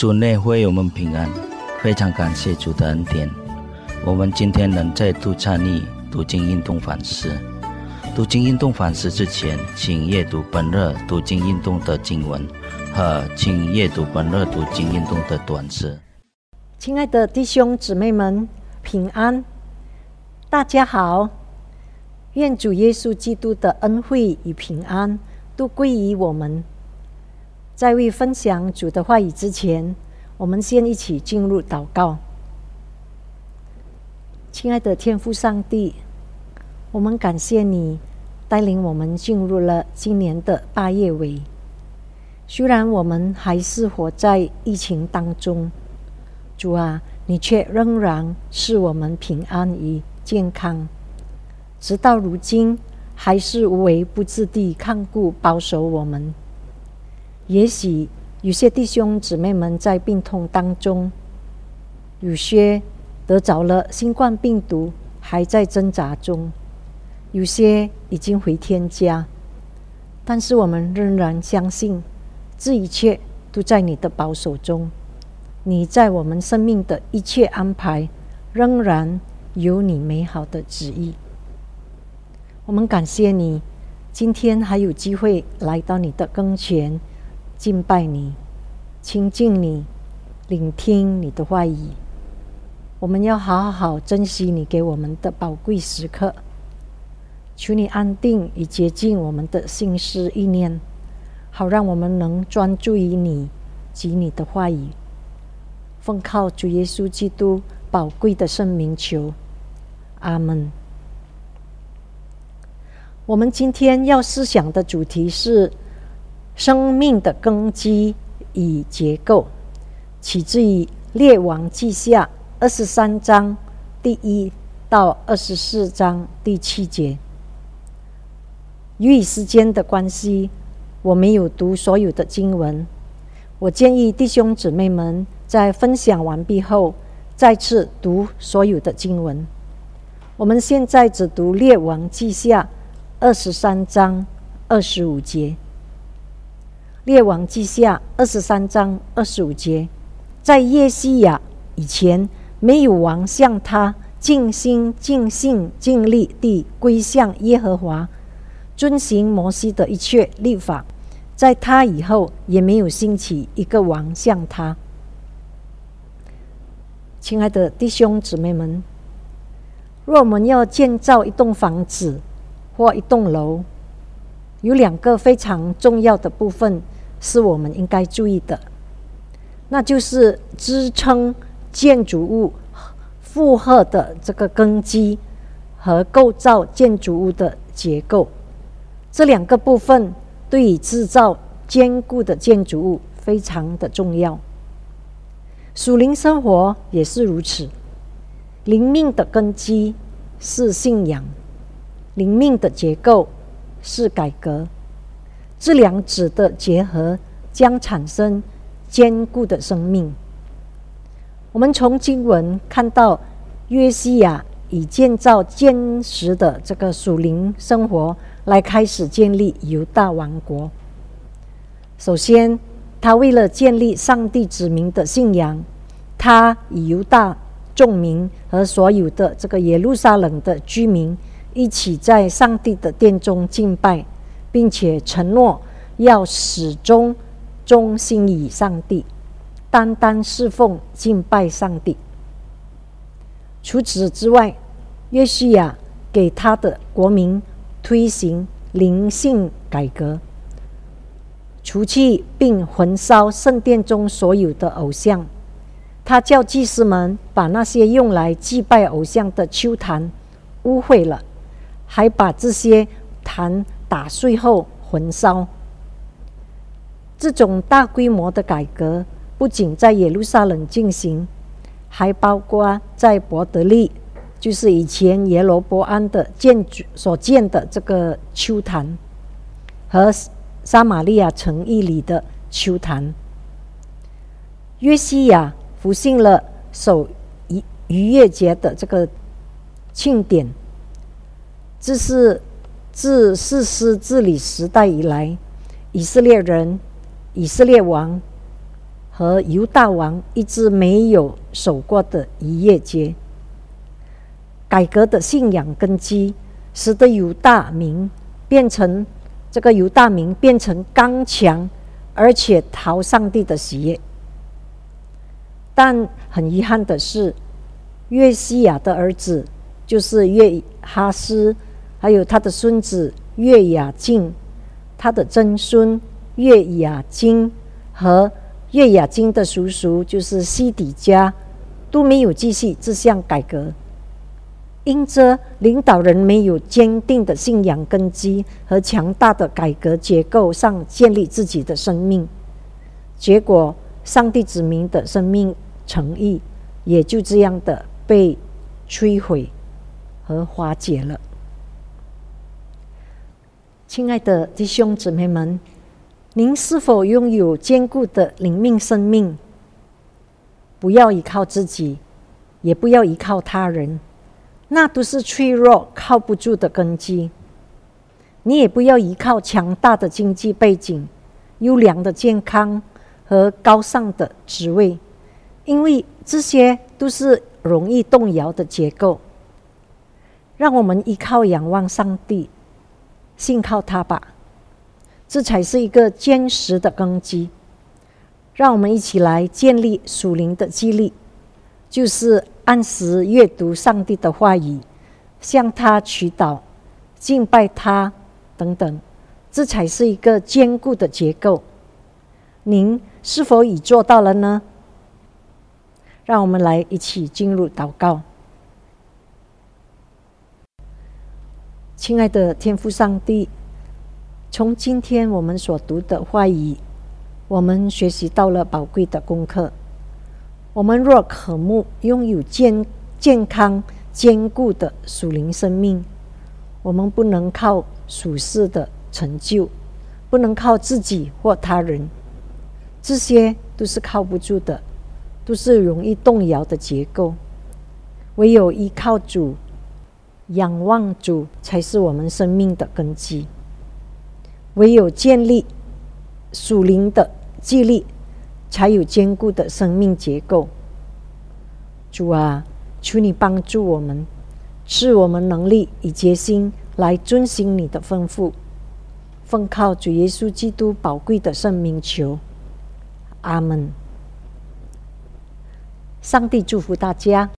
主内会我们平安，非常感谢主的恩典。我们今天能再度参与读经运动反思。读经运动反思之前，请阅读本日读经运动的经文和请阅读本日读经运动的短诗。亲爱的弟兄姊妹们，平安！大家好，愿主耶稣基督的恩惠与平安都归于我们。在为分享主的话语之前，我们先一起进入祷告。亲爱的天父上帝，我们感谢你带领我们进入了今年的八月尾。虽然我们还是活在疫情当中，主啊，你却仍然是我们平安与健康。直到如今，还是无微不至地看顾保守我们。也许有些弟兄姊妹们在病痛当中，有些得着了新冠病毒，还在挣扎中；有些已经回天家。但是我们仍然相信，这一切都在你的保守中。你在我们生命的一切安排，仍然有你美好的旨意。我们感谢你，今天还有机会来到你的跟前。敬拜你，亲近你，聆听你的话语。我们要好好珍惜你给我们的宝贵时刻。求你安定与洁净我们的心思意念，好让我们能专注于你及你的话语。奉靠主耶稣基督宝贵的圣名求，阿门。我们今天要思想的主题是。生命的根基与结构，起自于《列王记下》二十三章第一到二十四章第七节。由于时间的关系，我没有读所有的经文。我建议弟兄姊妹们在分享完毕后，再次读所有的经文。我们现在只读《列王记下》二十三章二十五节。列王记下二十三章二十五节，在耶西亚以前，没有王向他尽心尽性尽力地归向耶和华，遵行摩西的一切律法。在他以后，也没有兴起一个王向他。亲爱的弟兄姊妹们，若我们要建造一栋房子或一栋楼，有两个非常重要的部分是我们应该注意的，那就是支撑建筑物负荷的这个根基和构造建筑物的结构。这两个部分对于制造坚固的建筑物非常的重要。属灵生活也是如此，灵命的根基是信仰，灵命的结构。是改革，这两者的结合将产生坚固的生命。我们从经文看到，约西亚以建造坚实的这个属灵生活来开始建立犹大王国。首先，他为了建立上帝子民的信仰，他以犹大众民和所有的这个耶路撒冷的居民。一起在上帝的殿中敬拜，并且承诺要始终忠心于上帝，单单侍奉敬拜上帝。除此之外，约西亚给他的国民推行灵性改革，除去并焚烧圣殿中所有的偶像。他叫祭司们把那些用来祭拜偶像的丘坛污秽了。还把这些坛打碎后焚烧。这种大规模的改革不仅在耶路撒冷进行，还包括在伯德利，就是以前耶罗伯安的建筑所建的这个丘坛，和撒玛利亚城邑里的丘坛。约西亚复兴了守逾逾越节的这个庆典。这是自世师治理时代以来，以色列人、以色列王和犹大王一直没有守过的一夜节。改革的信仰根基，使得犹大民变成这个犹大民变成刚强，而且讨上帝的喜悦。但很遗憾的是，约西亚的儿子就是约哈斯，还有他的孙子岳雅静，他的曾孙岳雅金和岳雅金的叔叔就是西底家，都没有继续这项改革。因着领导人没有坚定的信仰根基和强大的改革结构上建立自己的生命，结果上帝子民的生命诚意也就这样的被摧毁和化解了。亲爱的弟兄姊妹们，您是否拥有坚固的灵命生命？不要依靠自己，也不要依靠他人。那都是脆弱、靠不住的根基。你也不要依靠强大的经济背景、优良的健康和高尚的职位，因为这些都是容易动摇的结构。让我们依靠、仰望上帝，信靠他吧，这才是一个坚实的根基。让我们一起来建立属灵的激励，就是。按时阅读上帝的话语，向他祈祷、敬拜他等等，这才是一个坚固的结构。您是否已做到了呢？让我们来一起进入祷告。亲爱的天父上帝，从今天我们所读的话语，我们学习到了宝贵的功课。我们若渴慕拥有健健康坚固的属灵生命，我们不能靠属世的成就，不能靠自己或他人，这些都是靠不住的，都是容易动摇的结构。唯有依靠主、仰望主，才是我们生命的根基。唯有建立属灵的纪律。才有坚固的生命结构。主啊，求你帮助我们，赐我们能力与决心来遵行你的吩咐。奉靠主耶稣基督宝贵的圣名求，阿门。上帝祝福大家。